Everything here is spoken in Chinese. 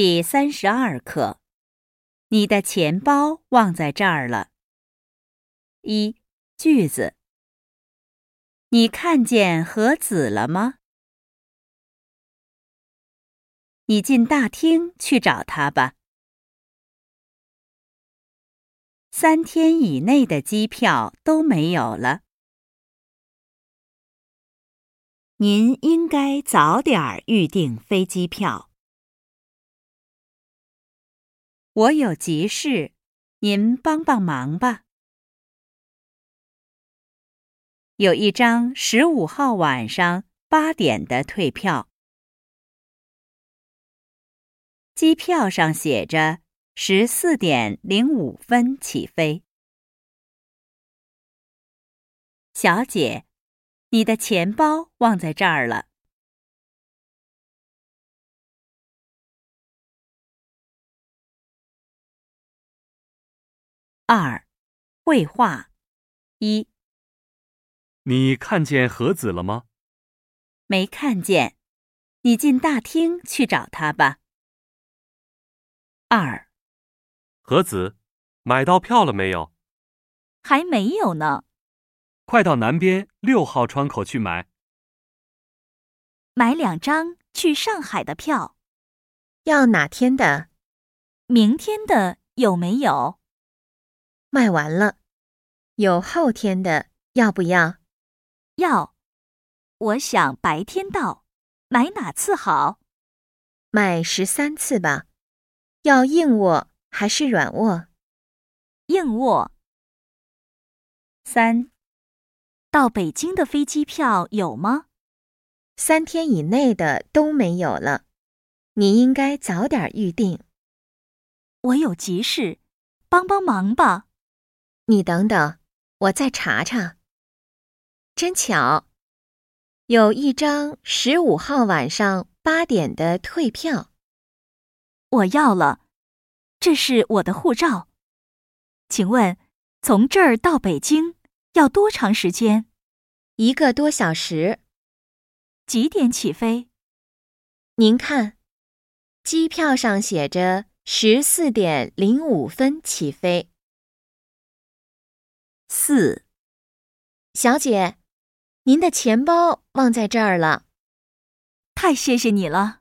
第三十二课，你的钱包忘在这儿了。一句子，你看见何子了吗？你进大厅去找他吧。三天以内的机票都没有了。您应该早点预订飞机票。我有急事，您帮帮忙吧。有一张十五号晚上八点的退票，机票上写着十四点零五分起飞。小姐，你的钱包忘在这儿了。二，绘画。一，你看见何子了吗？没看见，你进大厅去找他吧。二，何子，买到票了没有？还没有呢。快到南边六号窗口去买。买两张去上海的票。要哪天的？明天的有没有？卖完了，有后天的，要不要？要。我想白天到，买哪次好？买十三次吧。要硬卧还是软卧？硬卧。三，到北京的飞机票有吗？三天以内的都没有了，你应该早点预定。我有急事，帮帮忙吧。你等等，我再查查。真巧，有一张十五号晚上八点的退票。我要了，这是我的护照。请问，从这儿到北京要多长时间？一个多小时。几点起飞？您看，机票上写着十四点零五分起飞。四，小姐，您的钱包忘在这儿了。太谢谢你了。